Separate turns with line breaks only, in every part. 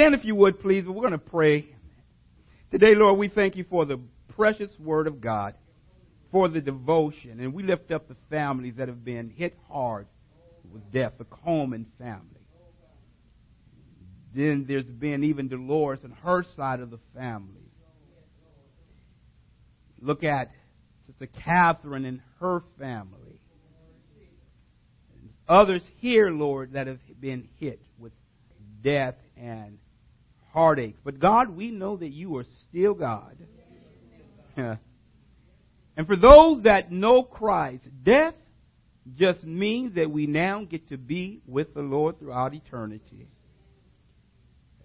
Stand if you would, please. We're going to pray. Today, Lord, we thank you for the precious word of God, for the devotion, and we lift up the families that have been hit hard with death, the Coleman family. Then there's been even Dolores and her side of the family. Look at Sister Catherine and her family. Others here, Lord, that have been hit with death and heartaches. But God, we know that you are still God. and for those that know Christ, death just means that we now get to be with the Lord throughout eternity.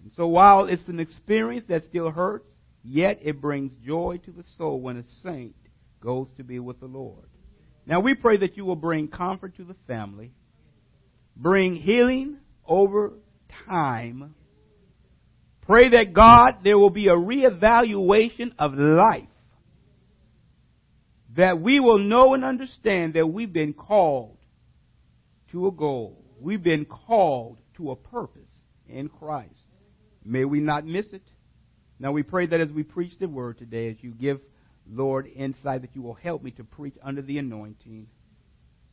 And so while it's an experience that still hurts, yet it brings joy to the soul when a saint goes to be with the Lord. Now we pray that you will bring comfort to the family, bring healing over time. Pray that God, there will be a reevaluation of life. That we will know and understand that we've been called to a goal. We've been called to a purpose in Christ. May we not miss it. Now we pray that as we preach the word today, as you give, Lord, insight, that you will help me to preach under the anointing.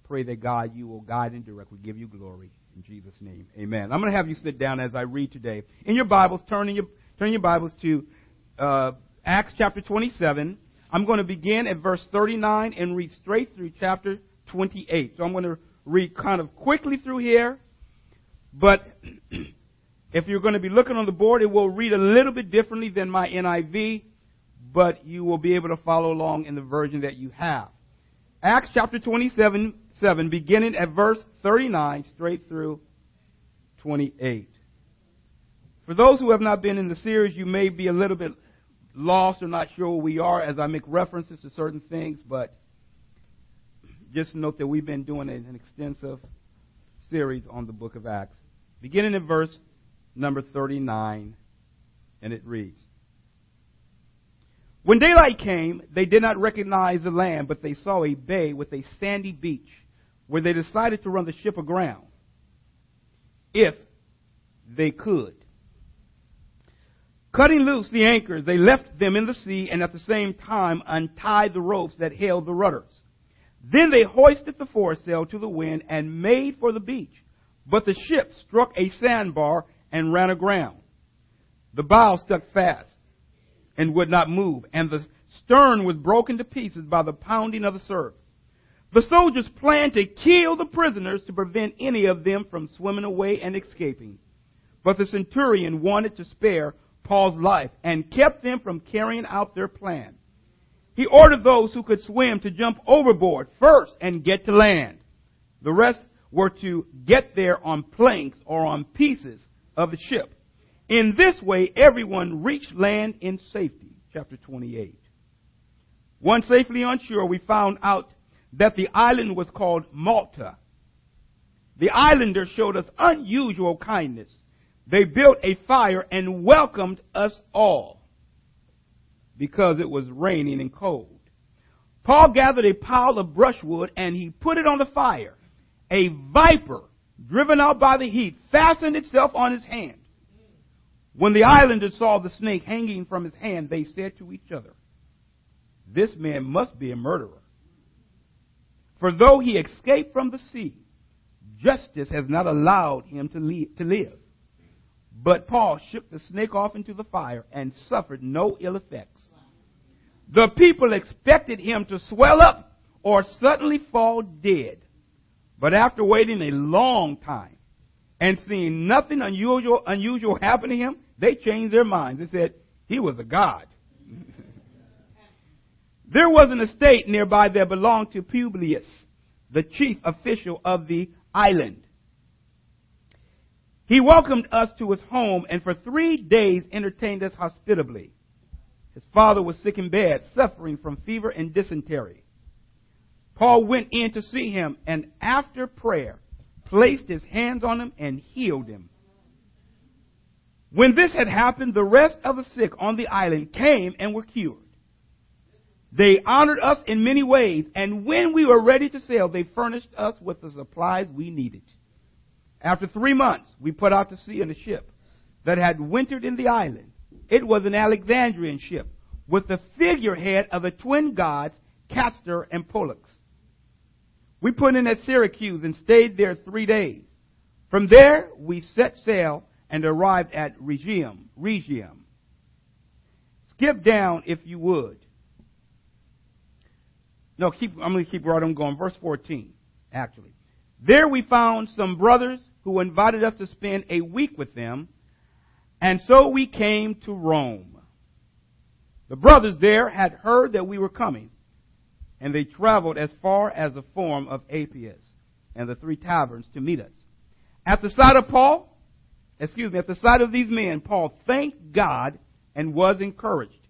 Pray that God, you will guide and direct. We give you glory. In Jesus' name, amen. I'm going to have you sit down as I read today. In your Bibles, turn, in your, turn your Bibles to uh, Acts chapter 27. I'm going to begin at verse 39 and read straight through chapter 28. So I'm going to read kind of quickly through here, but if you're going to be looking on the board, it will read a little bit differently than my NIV, but you will be able to follow along in the version that you have. Acts chapter 27, 7, beginning at verse 39 straight through 28. For those who have not been in the series, you may be a little bit lost or not sure where we are as I make references to certain things, but just note that we've been doing an extensive series on the book of Acts. Beginning at verse number 39, and it reads When daylight came, they did not recognize the land, but they saw a bay with a sandy beach where they decided to run the ship aground if they could. Cutting loose the anchors, they left them in the sea and at the same time untied the ropes that held the rudders. Then they hoisted the foresail to the wind and made for the beach. But the ship struck a sandbar and ran aground. The bow stuck fast and would not move, and the stern was broken to pieces by the pounding of the surf. The soldiers planned to kill the prisoners to prevent any of them from swimming away and escaping. But the centurion wanted to spare Paul's life and kept them from carrying out their plan. He ordered those who could swim to jump overboard first and get to land. The rest were to get there on planks or on pieces of the ship. In this way, everyone reached land in safety. Chapter 28. Once safely on shore, we found out that the island was called Malta. The islanders showed us unusual kindness. They built a fire and welcomed us all because it was raining and cold. Paul gathered a pile of brushwood and he put it on the fire. A viper, driven out by the heat, fastened itself on his hand. When the islanders saw the snake hanging from his hand, they said to each other, This man must be a murderer. For though he escaped from the sea, justice has not allowed him to, live. But Paul shook the snake off into the fire and suffered no ill effects. The people expected him to swell up or suddenly fall dead. But after waiting a long time and seeing nothing unusual, unusual happen to him, they changed their minds. They said he was a god. There was an estate nearby that belonged to Publius, the chief official of the island. He welcomed us to his home and for three days entertained us hospitably. His father was sick in bed, suffering from fever and dysentery. Paul went in to see him and after prayer placed his hands on him and healed him. When this had happened, the rest of the sick on the island came and were cured. They honored us in many ways, and when we were ready to sail, they furnished us with the supplies we needed. After three months, we put out to sea in a ship that had wintered in the island. It was an Alexandrian ship with the figurehead of the twin gods Castor and Pollux. We put in at Syracuse and stayed there three days. From there, we set sail and arrived at Regium. Rhegium. Skip down if you would. No, keep, I'm going to keep right on going. Verse 14, actually. There we found some brothers who invited us to spend a week with them, and so we came to Rome. The brothers there had heard that we were coming, and they traveled as far as the forum of Appius and the three taverns to meet us. At the sight of Paul, excuse me, at the sight of these men, Paul thanked God and was encouraged.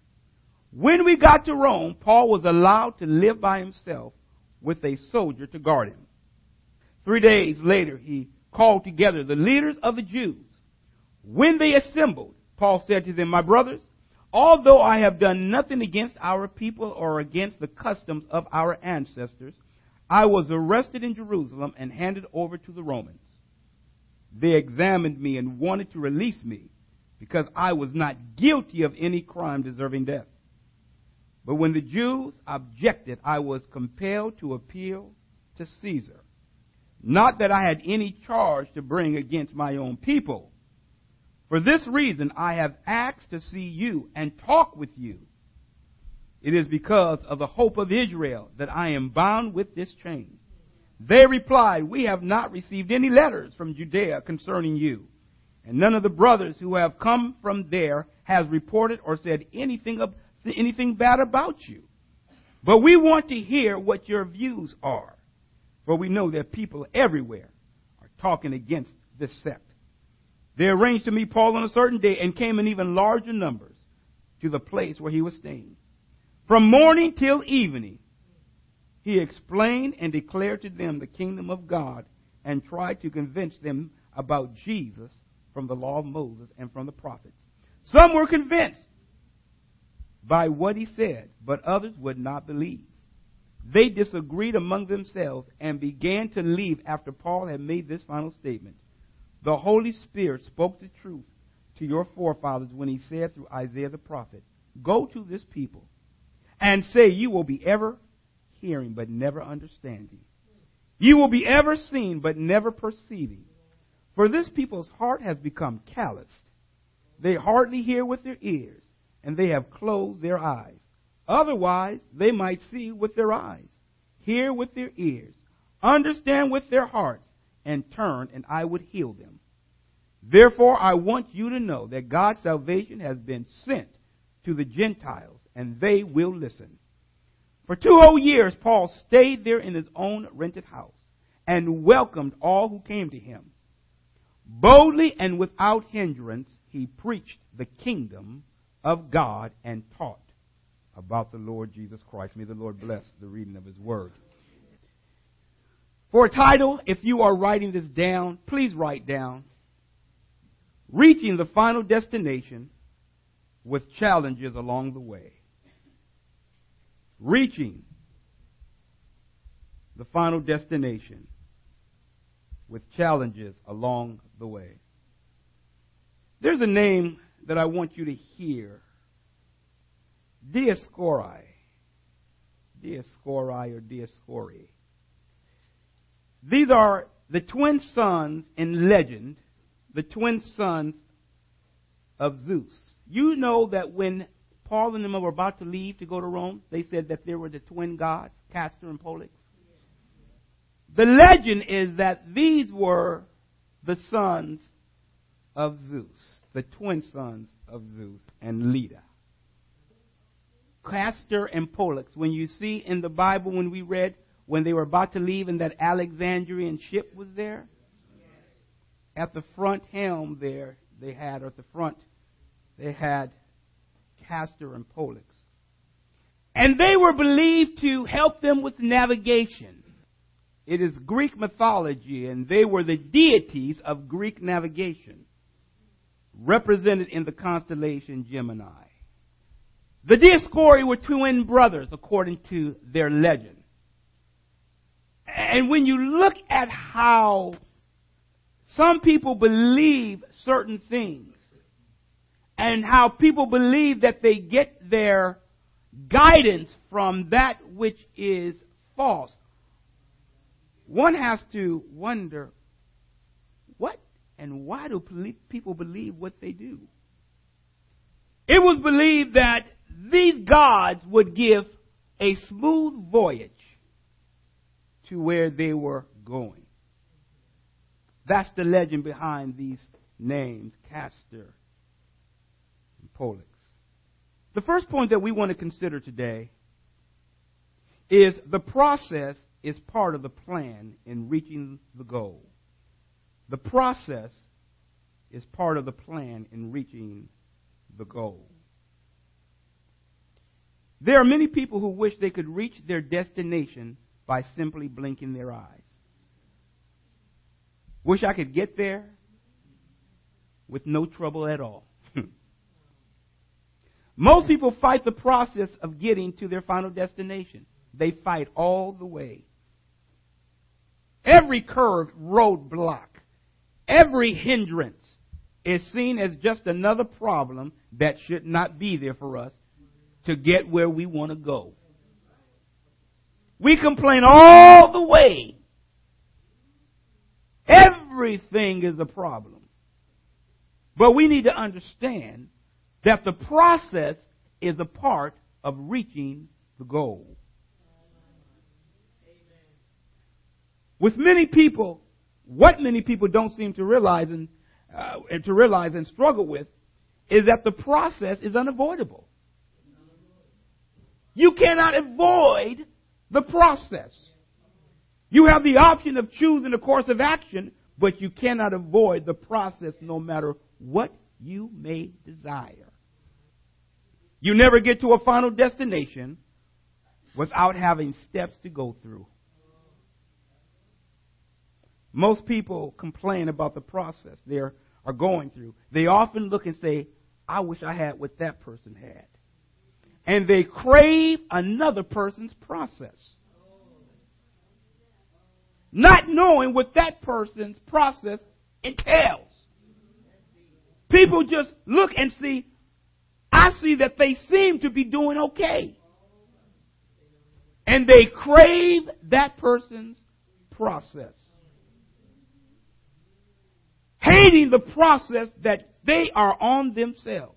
When we got to Rome, Paul was allowed to live by himself with a soldier to guard him. Three days later, he called together the leaders of the Jews. When they assembled, Paul said to them, My brothers, although I have done nothing against our people or against the customs of our ancestors, I was arrested in Jerusalem and handed over to the Romans. They examined me and wanted to release me because I was not guilty of any crime deserving death. But when the Jews objected, I was compelled to appeal to Caesar. Not that I had any charge to bring against my own people. For this reason, I have asked to see you and talk with you. It is because of the hope of Israel that I am bound with this chain. They replied, We have not received any letters from Judea concerning you and none of the brothers who have come from there has reported or said anything, of, anything bad about you. But we want to hear what your views are. For we know that people everywhere are talking against this sect. They arranged to meet Paul on a certain day and came in even larger numbers to the place where he was staying. From morning till evening, he explained and declared to them the kingdom of God and tried to convince them about Jesus from the law of Moses and from the prophets. Some were convinced by what he said, but others would not believe. They disagreed among themselves and began to leave after Paul had made this final statement. The Holy Spirit spoke the truth to your forefathers when he said through Isaiah the prophet, Go to this people and say, You will be ever hearing but never understanding. You will be ever seeing but never perceiving. For this people's heart has become calloused. They hardly hear with their ears, and they have closed their eyes. Otherwise, they might see with their eyes, hear with their ears, understand with their hearts, and turn, and I would heal them. Therefore, I want you to know that God's salvation has been sent to the Gentiles, and they will listen. For two whole years, Paul stayed there in his own rented house and welcomed all who came to him. Boldly and without hindrance, he preached the kingdom of God and taught about the Lord Jesus Christ. May the Lord bless the reading of his word. For a title, if you are writing this down, please write down Reaching the Final Destination with Challenges Along the Way. Reaching the Final Destination with challenges along the way. There's a name that I want you to hear Dioscori. Dioscori or Dioscori. These are the twin sons in legend, the twin sons of Zeus. You know that when Paul and them were about to leave to go to Rome, they said that there were the twin gods, Castor and Pollux. The legend is that these were the sons of Zeus, the twin sons of Zeus and Leda. Castor and Pollux. When you see in the Bible, when we read, when they were about to leave and that Alexandrian ship was there, at the front helm there, they had, or at the front, they had Castor and Pollux. And they were believed to help them with navigation. It is Greek mythology, and they were the deities of Greek navigation, represented in the constellation Gemini. The Dioscuri were twin brothers, according to their legend. And when you look at how some people believe certain things, and how people believe that they get their guidance from that which is false, one has to wonder and why do people believe what they do? It was believed that these gods would give a smooth voyage to where they were going. That's the legend behind these names, Castor and Pollux. The first point that we want to consider today is the process is part of the plan in reaching the goal. The process is part of the plan in reaching the goal. There are many people who wish they could reach their destination by simply blinking their eyes. Wish I could get there with no trouble at all. Most people fight the process of getting to their final destination. They fight all the way. Every curve, roadblock, every hindrance is seen as just another problem that should not be there for us to get where we want to go. We complain all the way. Everything is a problem. But we need to understand that the process is a part of reaching the goal. With many people, what many people don't seem to realize and, uh, and to realize and struggle with is that the process is unavoidable. You cannot avoid the process. You have the option of choosing a course of action, but you cannot avoid the process no matter what you may desire. You never get to a final destination without having steps to go through. Most people complain about the process they are going through. They often look and say, I wish I had what that person had and they crave another person's process. Not knowing what that person's process entails. People just look and see, I see that they seem to be doing okay. And they crave that person's process. Hating the process that they are on themselves.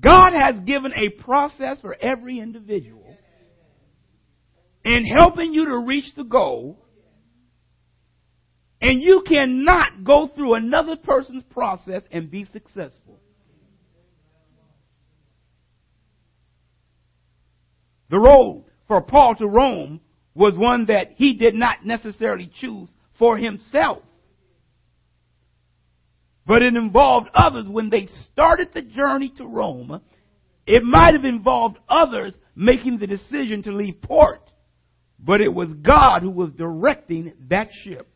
God has given a process for every individual in helping you to reach the goal. And you cannot go through another person's process and be successful. The road for Paul to Rome was one that he did not necessarily choose for himself but it involved others when they started the journey to Rome. It might have involved others making the decision to leave port, but it was God who was directing that ship.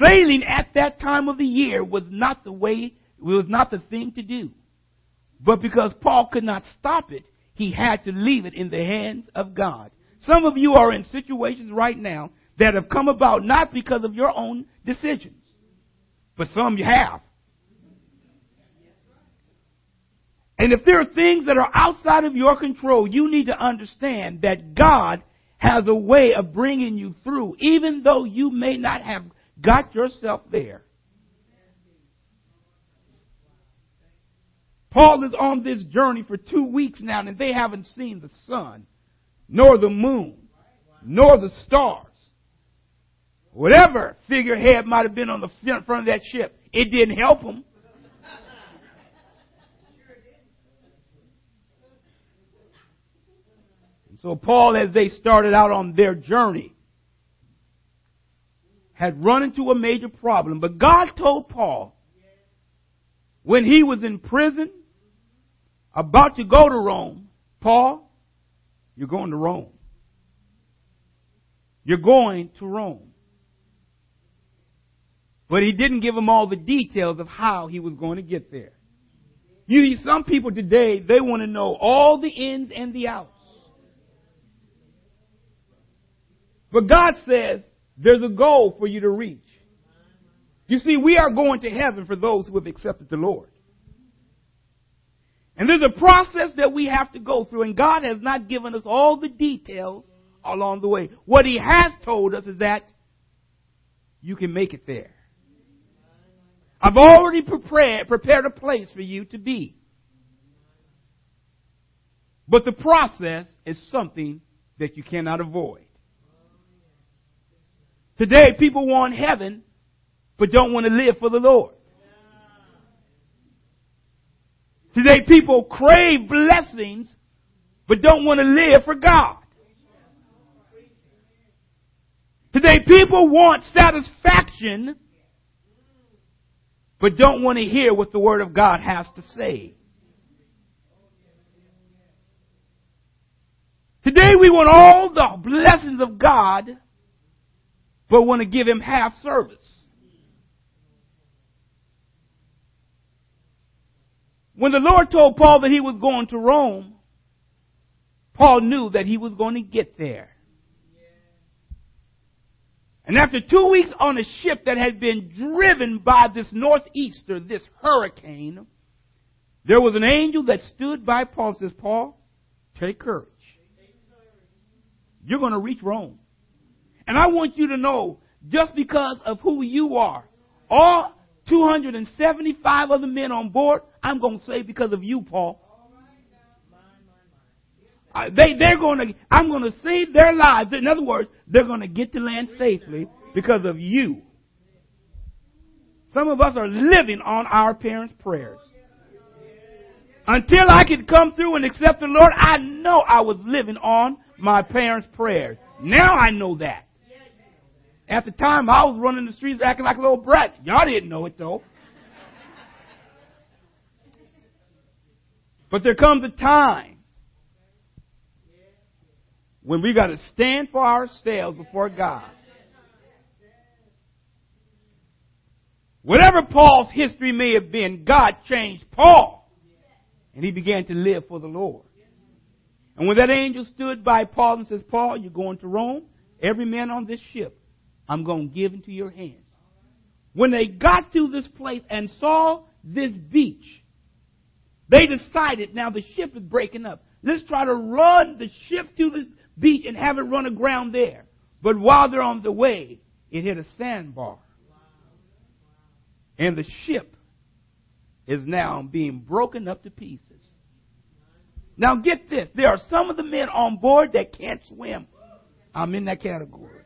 Sailing at that time of the year was not the way, was not the thing to do. But because Paul could not stop it, he had to leave it in the hands of God. Some of you are in situations right now that have come about not because of your own decisions but some you have. And if there are things that are outside of your control, you need to understand that God has a way of bringing you through, even though you may not have got yourself there. Paul is on this journey for two weeks now, and they haven't seen the sun, nor the moon, nor the stars. Whatever figurehead might have been on the front of that ship, it didn't help them. So Paul, as they started out on their journey, had run into a major problem. But God told Paul, when he was in prison, about to go to Rome, Paul, you're going to Rome. You're going to Rome. But he didn't give him all the details of how he was going to get there. You, see, some people today, they want to know all the ins and the outs. But God says there's a goal for you to reach. You see, we are going to heaven for those who have accepted the Lord. And there's a process that we have to go through, and God has not given us all the details along the way. What He has told us is that you can make it there. I've already prepared, prepared a place for you to be. But the process is something that you cannot avoid. Today, people want heaven, but don't want to live for the Lord. Today, people crave blessings, but don't want to live for God. Today, people want satisfaction, but don't want to hear what the Word of God has to say. Today, we want all the blessings of God, but want to give Him half service. When the Lord told Paul that he was going to Rome, Paul knew that he was going to get there. And after two weeks on a ship that had been driven by this northeaster, this hurricane, there was an angel that stood by Paul and says, Paul, take courage. You're going to reach Rome. And I want you to know, just because of who you are, all 275 other men on board, I'm going to say because of you, Paul. They, they're going to, I'm going to save their lives. In other words, they're going to get to land safely because of you. Some of us are living on our parents' prayers. Until I could come through and accept the Lord, I know I was living on my parents' prayers. Now I know that. At the time, I was running the streets acting like a little brat. Y'all didn't know it though. But there comes a time when we got to stand for ourselves before God. Whatever Paul's history may have been, God changed Paul. And he began to live for the Lord. And when that angel stood by Paul and says, Paul, you're going to Rome. Every man on this ship, I'm going to give into your hands. When they got to this place and saw this beach, they decided, now the ship is breaking up. Let's try to run the ship to the beach and have it run aground there. But while they're on the way, it hit a sandbar. And the ship is now being broken up to pieces. Now get this. There are some of the men on board that can't swim. I'm in that category.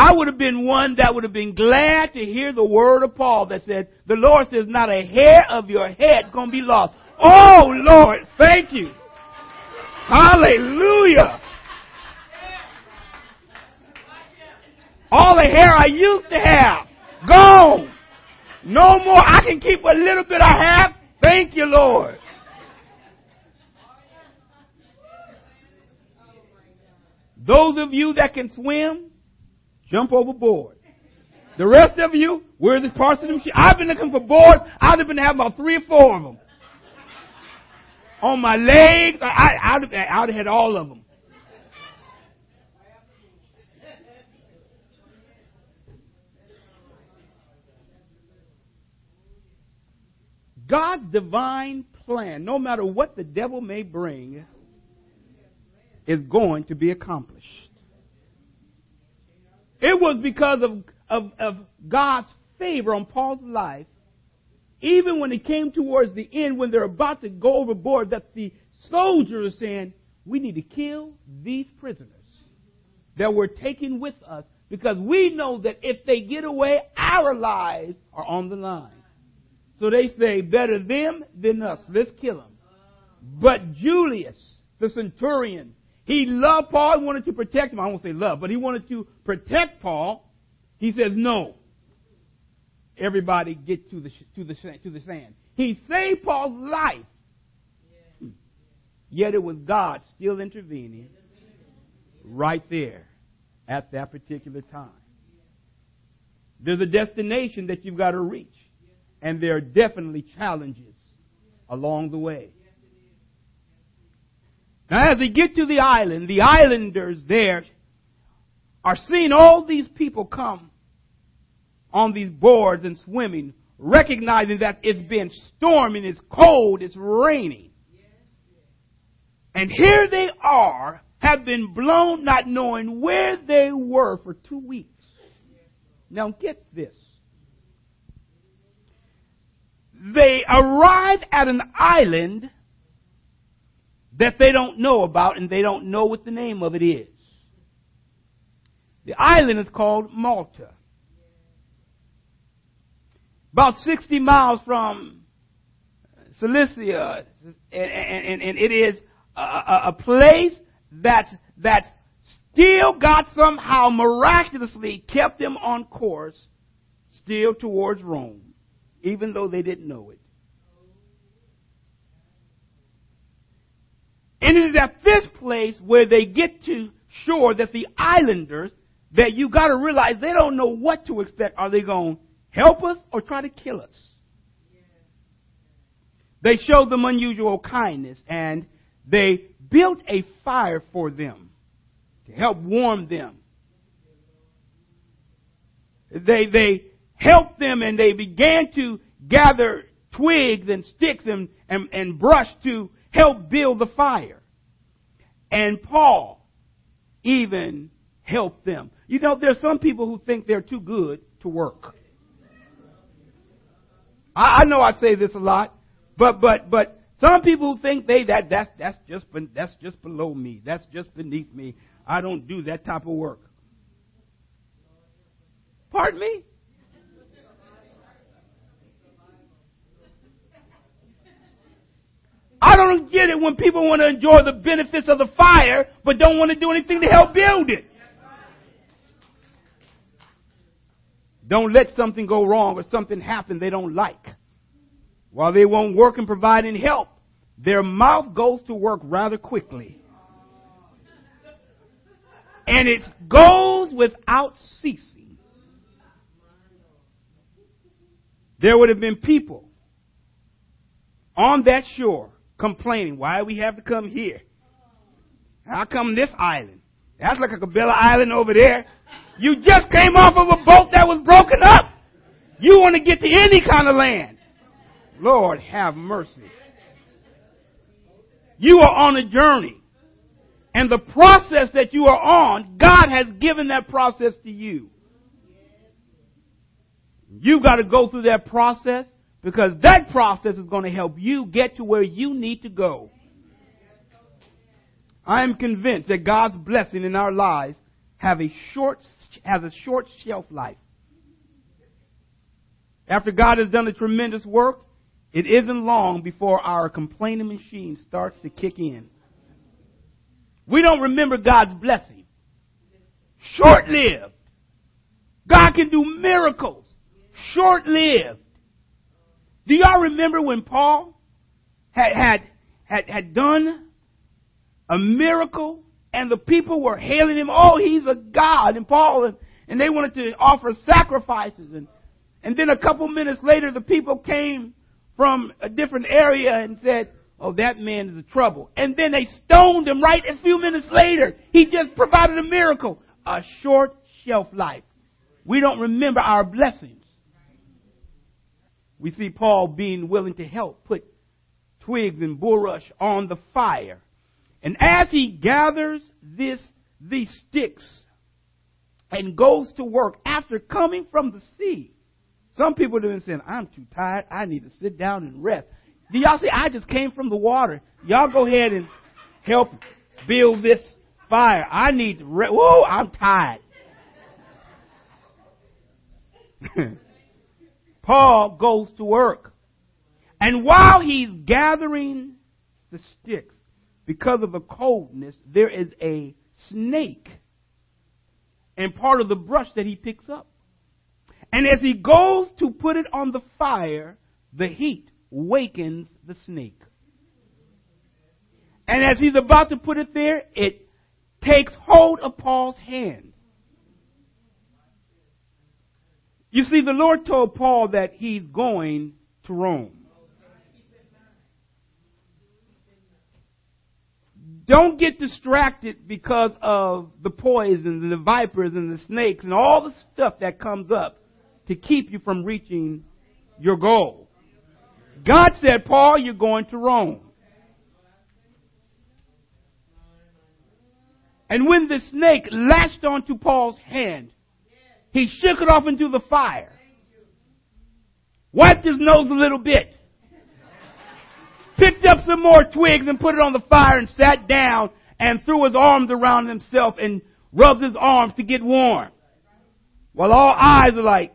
I would have been one that would have been glad to hear the word of Paul that said, the Lord says not a hair of your head going to be lost. Oh Lord, thank you. Hallelujah. All the hair I used to have, gone. No more. I can keep a little bit I have. Thank you, Lord. Those of you that can swim, jump overboard. The rest of you, where's the parts of them? I've been looking for boards. I'd have been having about three or four of them. On my legs, I, I'd have had all of them. God's divine plan, no matter what the devil may bring, is going to be accomplished. It was because of, of, of God's favor on Paul's life, even when it came towards the end, when they're about to go overboard, that the soldiers are saying, we need to kill these prisoners that we're taking with us because we know that if they get away, our lives are on the line. So they say, better them than us. Let's kill them. But Julius, the centurion, he loved Paul. He wanted to protect him. I won't say love, but he wanted to protect Paul. He says, no. Everybody get to the, to the, to the sand. He saved Paul's life. Yet it was God still intervening right there at that particular time. There's a destination that you've got to reach. And there are definitely challenges along the way. Now as they get to the island, the islanders there are seeing all these people come on these boards and swimming, recognizing that it's been storming, it's cold, it's raining. And here they are, have been blown not knowing where they were for two weeks. Now get this. They arrive at an island that they don't know about and they don't know what the name of it is. The island is called Malta. About 60 miles from Cilicia, and, and, and it is a, a, place that, that still got somehow miraculously kept them on course still towards Rome, even though they didn't know it. And it is at this place where they get to shore that the islanders, that you gotta realize they don't know what to expect. Are they going to help us or try to kill us? They showed them unusual kindness and they built a fire for them to help warm them. They, they helped them and they began to gather twigs and sticks and, and, and brush to helped build the fire. And Paul even helped them. You know, there's some people who think they're too good to work. I, I know I say this a lot, but, but, but some people think they, that, that's, that's just, that's just below me. That's just beneath me. I don't do that type of work. Pardon me? Don't get it when people want to enjoy the benefits of the fire, but don't want to do anything to help build it. Don't let something go wrong or something happen they don't like. While they won't work and provide any help, their mouth goes to work rather quickly. And it goes without ceasing. There would have been people on that shore complaining. Why we have to come here? How come this island? That's like a Cabela Island over there. You just came off of a boat that was broken up. You want to get to any kind of land. Lord have mercy. You are on a journey. And the process that you are on, God has given that process to you. You've got to go through that process because that process is going to help you get to where you need to go. I am convinced that God's blessing in our lives have a short, has a short shelf life. After God has done a tremendous work, it isn't long before our complaining machine starts to kick in. We don't remember God's blessing. Short lived. God can do miracles. Short lived. Do y'all remember when Paul had, had, had, had done a miracle and the people were hailing him, oh, he's a God, and Paul, and, and they wanted to offer sacrifices, and, and then a couple minutes later the people came from a different area and said, oh, that man is a trouble. And then they stoned him right a few minutes later. He just provided a miracle. A short shelf life. We don't remember our blessings we see Paul being willing to help put twigs and bulrush on the fire. And as he gathers this, these sticks and goes to work after coming from the sea, some people have been saying, I'm too tired. I need to sit down and rest. Do y'all see? I just came from the water. Y'all go ahead and help build this fire. I need to rest. Whoa, I'm tired. Paul goes to work. And while he's gathering the sticks, because of the coldness, there is a snake and part of the brush that he picks up. And as he goes to put it on the fire, the heat wakens the snake. And as he's about to put it there, it takes hold of Paul's hand. You see, the Lord told Paul that he's going to Rome. Don't get distracted because of the poison and the vipers and the snakes and all the stuff that comes up to keep you from reaching your goal. God said, Paul, you're going to Rome. And when the snake lashed onto Paul's hand, he shook it off into the fire, wiped his nose a little bit, picked up some more twigs and put it on the fire and sat down and threw his arms around himself and rubbed his arms to get warm. While all eyes are like,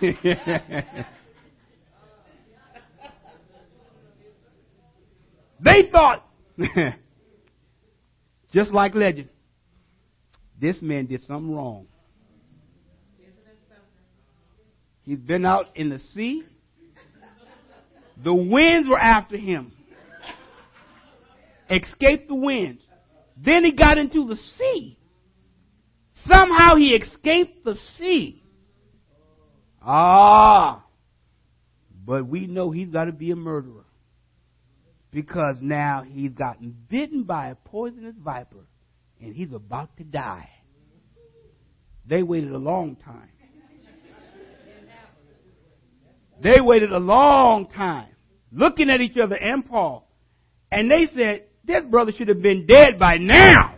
they thought, just like legend, this man did something wrong. He's been out in the sea. The winds were after him. Escaped the winds. Then he got into the sea. Somehow he escaped the sea. Ah. But we know he's got to be a murderer. Because now he's gotten bitten by a poisonous viper and he's about to die. They waited a long time. They waited a long time looking at each other and Paul. And they said, this brother should have been dead by now.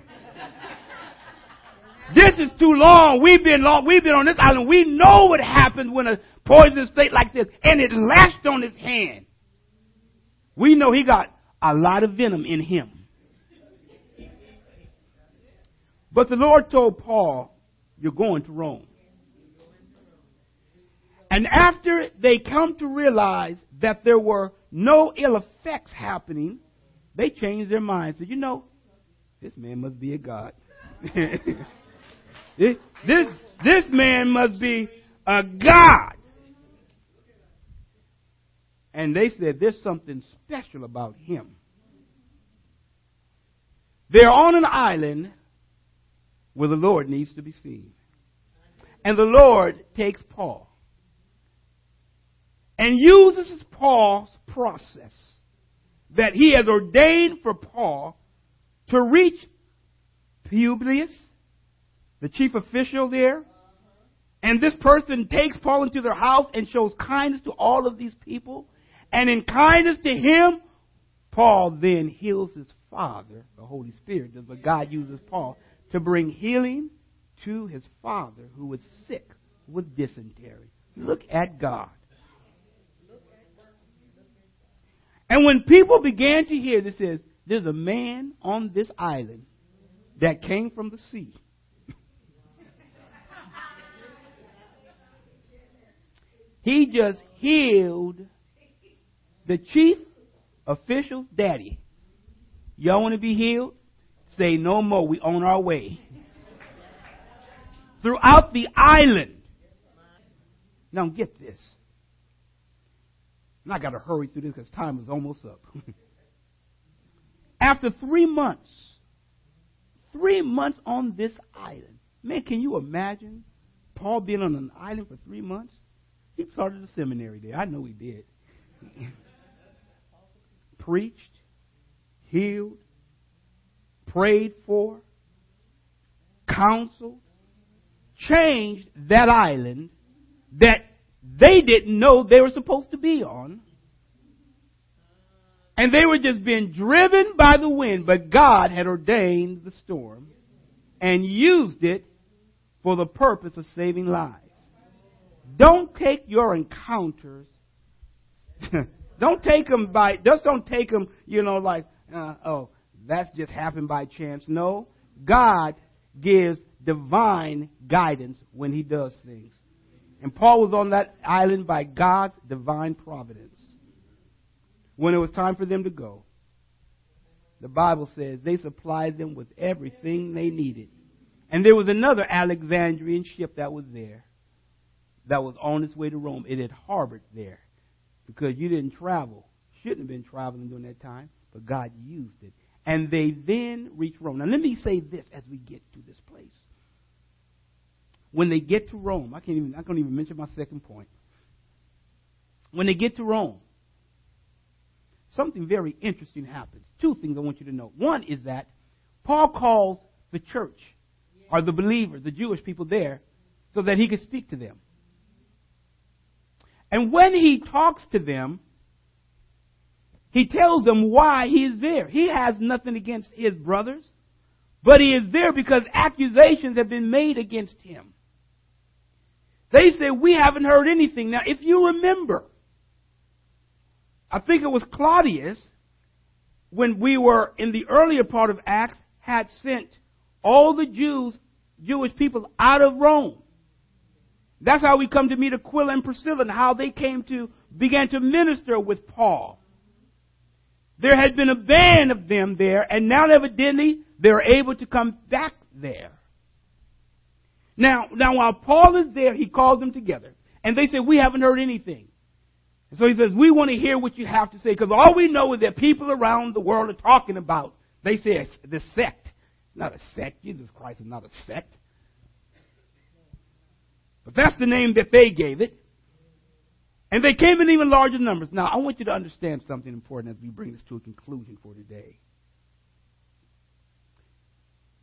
This is too long. We've been long. We've been on this island. We know what happens when a poison snake like this, and it lashed on his hand. We know he got a lot of venom in him. But the Lord told Paul, "You're going to Rome." And after they come to realize that there were no ill effects happening, they changed their minds. Said, "You know, this man must be a god." This, this, this man must be a God. And they said there's something special about him. They're on an island where the Lord needs to be seen. And the Lord takes Paul and uses Paul's process that he has ordained for Paul to reach Publius the chief official there. And this person takes Paul into their house and shows kindness to all of these people. And in kindness to him, Paul then heals his father, the Holy Spirit, but God uses Paul to bring healing to his father who was sick with dysentery. Look at God. And when people began to hear this, says, there's a man on this island that came from the sea He just healed the chief official's daddy. Y'all want to be healed? Say no more. We on our way. Throughout the island. Now get this. And I got to hurry through this because time is almost up. After three months, three months on this island. Man, can you imagine Paul being on an island for three months? He started a seminary there. I know he did. Preached, healed, prayed for, counseled, changed that island that they didn't know they were supposed to be on. And they were just being driven by the wind, but God had ordained the storm and used it for the purpose of saving lives. Don't take your encounters. don't take them by, just don't take them, you know, like, uh, oh, that's just happened by chance. No. God gives divine guidance when he does things. And Paul was on that island by God's divine providence. When it was time for them to go, the Bible says they supplied them with everything they needed. And there was another Alexandrian ship that was there that was on its way to Rome. It had harbored there because you didn't travel. Shouldn't have been traveling during that time. but God used it. And they then reached Rome. Now, let me say this as we get to this place. When they get to Rome, I can't even, I can't even mention my second point. When they get to Rome, something very interesting happens. Two things I want you to know. One is that Paul calls the church, or the believers, the Jewish people there, so that he could speak to them. And when he talks to them, he tells them why he is there. He has nothing against his brothers, but he is there because accusations have been made against him. They say, We haven't heard anything. Now, if you remember, I think it was Claudius, when we were in the earlier part of Acts, had sent all the Jews, Jewish people out of Rome. That's how we come to meet Aquila and Priscilla and how they came to began to minister with Paul. There had been a band of them there, and now evidently they're able to come back there. Now, now while Paul is there, he calls them together, and they say, "We haven't heard anything." And so he says, "We want to hear what you have to say, because all we know is that people around the world are talking about." They say the sect, not a sect. Jesus Christ is not a sect. But that's the name that they gave it. And they came in even larger numbers. Now, I want you to understand something important as we bring this to a conclusion for today.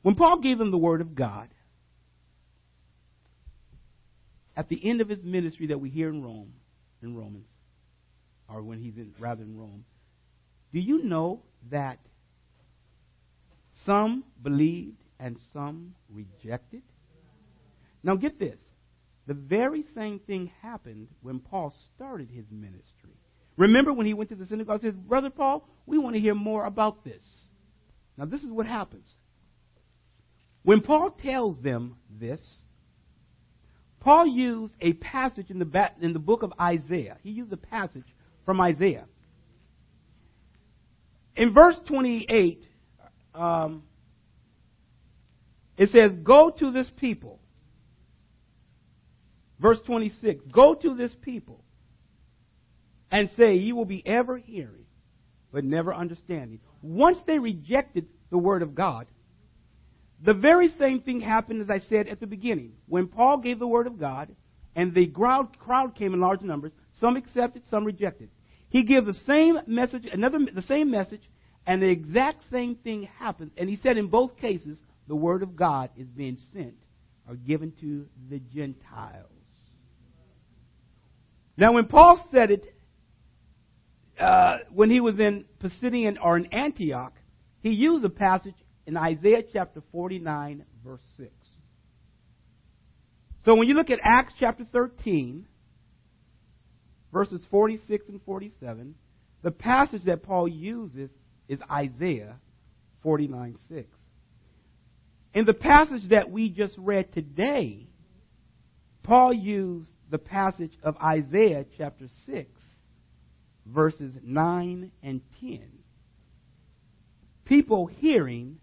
When Paul gave them the Word of God, at the end of his ministry that we hear in Rome, in Romans, or when he's in, rather in Rome, do you know that some believed and some rejected? Now get this. The very same thing happened when Paul started his ministry. Remember when he went to the synagogue and says, Brother Paul, we want to hear more about this. Now, this is what happens. When Paul tells them this, Paul used a passage in the, in the book of Isaiah. He used a passage from Isaiah. In verse 28, um, it says, Go to this people Verse 26 Go to this people and say, You will be ever hearing, but never understanding. Once they rejected the word of God, the very same thing happened as I said at the beginning. When Paul gave the word of God and the crowd, came in large numbers, some accepted, some rejected. He gave the same message, another the same message, and the exact same thing happened. And he said in both cases, the word of God is being sent or given to the Gentiles. Now, when Paul said it, uh, when he was in Pisidian or in Antioch, he used a passage in Isaiah chapter 49, verse 6. So when you look at Acts chapter 13, verses 46 and 47, the passage that Paul uses is Isaiah 49, 6. In the passage that we just read today, Paul used the passage of Isaiah chapter 6, verses 9 and 10. People hearing,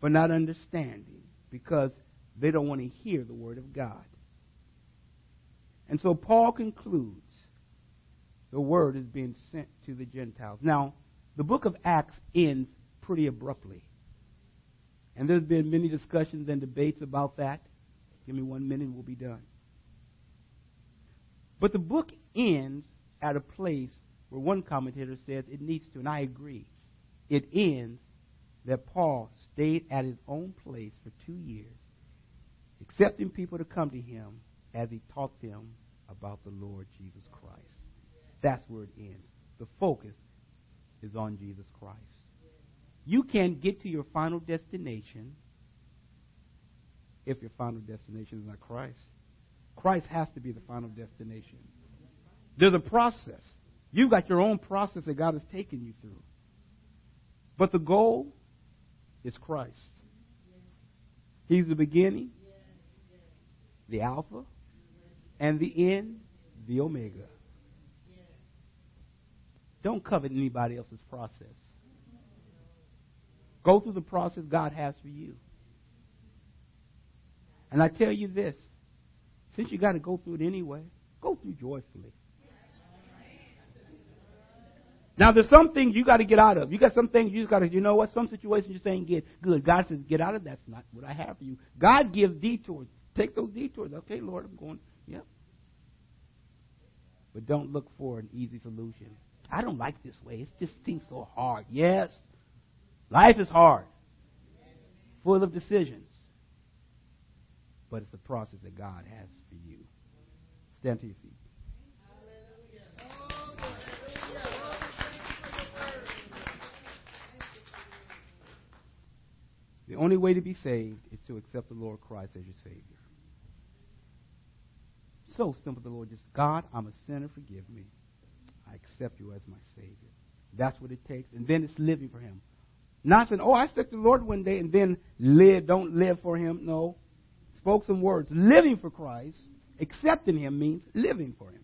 but not understanding because they don't want to hear the Word of God. And so Paul concludes the Word is being sent to the Gentiles. Now, the book of Acts ends pretty abruptly. And there's been many discussions and debates about that. Give me one minute, and we'll be done. But the book ends at a place where one commentator says it needs to, and I agree. It ends that Paul stayed at his own place for two years, accepting people to come to him as he taught them about the Lord Jesus Christ. That's where it ends. The focus is on Jesus Christ. You can't get to your final destination if your final destination is not Christ. Christ has to be the final destination. There's a process. You've got your own process that God has taken you through. But the goal is Christ. He's the beginning, the Alpha, and the end, the Omega. Don't covet anybody else's process. Go through the process God has for you. And I tell you this since you got to go through it anyway, go through joyfully. Now, there's some things you got to get out of. You got some things you got to, you know what? Some situations you're saying get good. God says, get out of that. That's not what I have for you. God gives detours. Take those detours. Okay, Lord, I'm going. Yep. But don't look for an easy solution. I don't like this way. It just seems so hard. Yes, life is hard, full of decisions. But it's a process that God has for you. Stand to your feet. The only way to be saved is to accept the Lord Christ as your Savior. So simple, the Lord just, God, I'm a sinner, forgive me. I accept you as my Savior. That's what it takes. And then it's living for Him. Not saying, oh, I to the Lord one day and then live, don't live for Him. No. Spoke some words. Living for Christ, accepting Him means living for Him.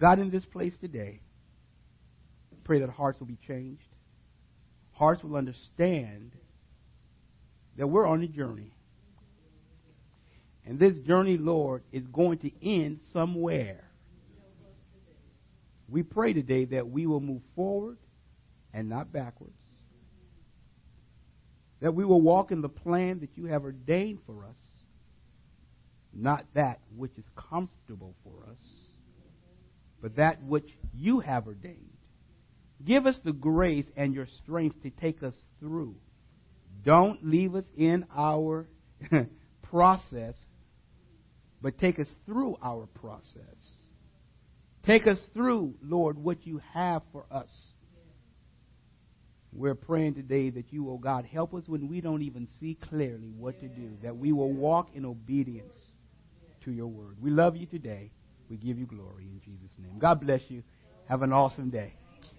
God, in this place today, pray that hearts will be changed hearts will understand that we're on a journey. And this journey, Lord, is going to end somewhere. We pray today that we will move forward and not backwards. That we will walk in the plan that you have ordained for us, not that which is comfortable for us, but that which you have ordained. Give us the grace and your strength to take us through. Don't leave us in our process, but take us through our process. Take us through, Lord, what you have for us. We're praying today that you, oh God, help us when we don't even see clearly what to do, that we will walk in obedience to your word. We love you today. We give you glory in Jesus' name. God bless you. Have an awesome day.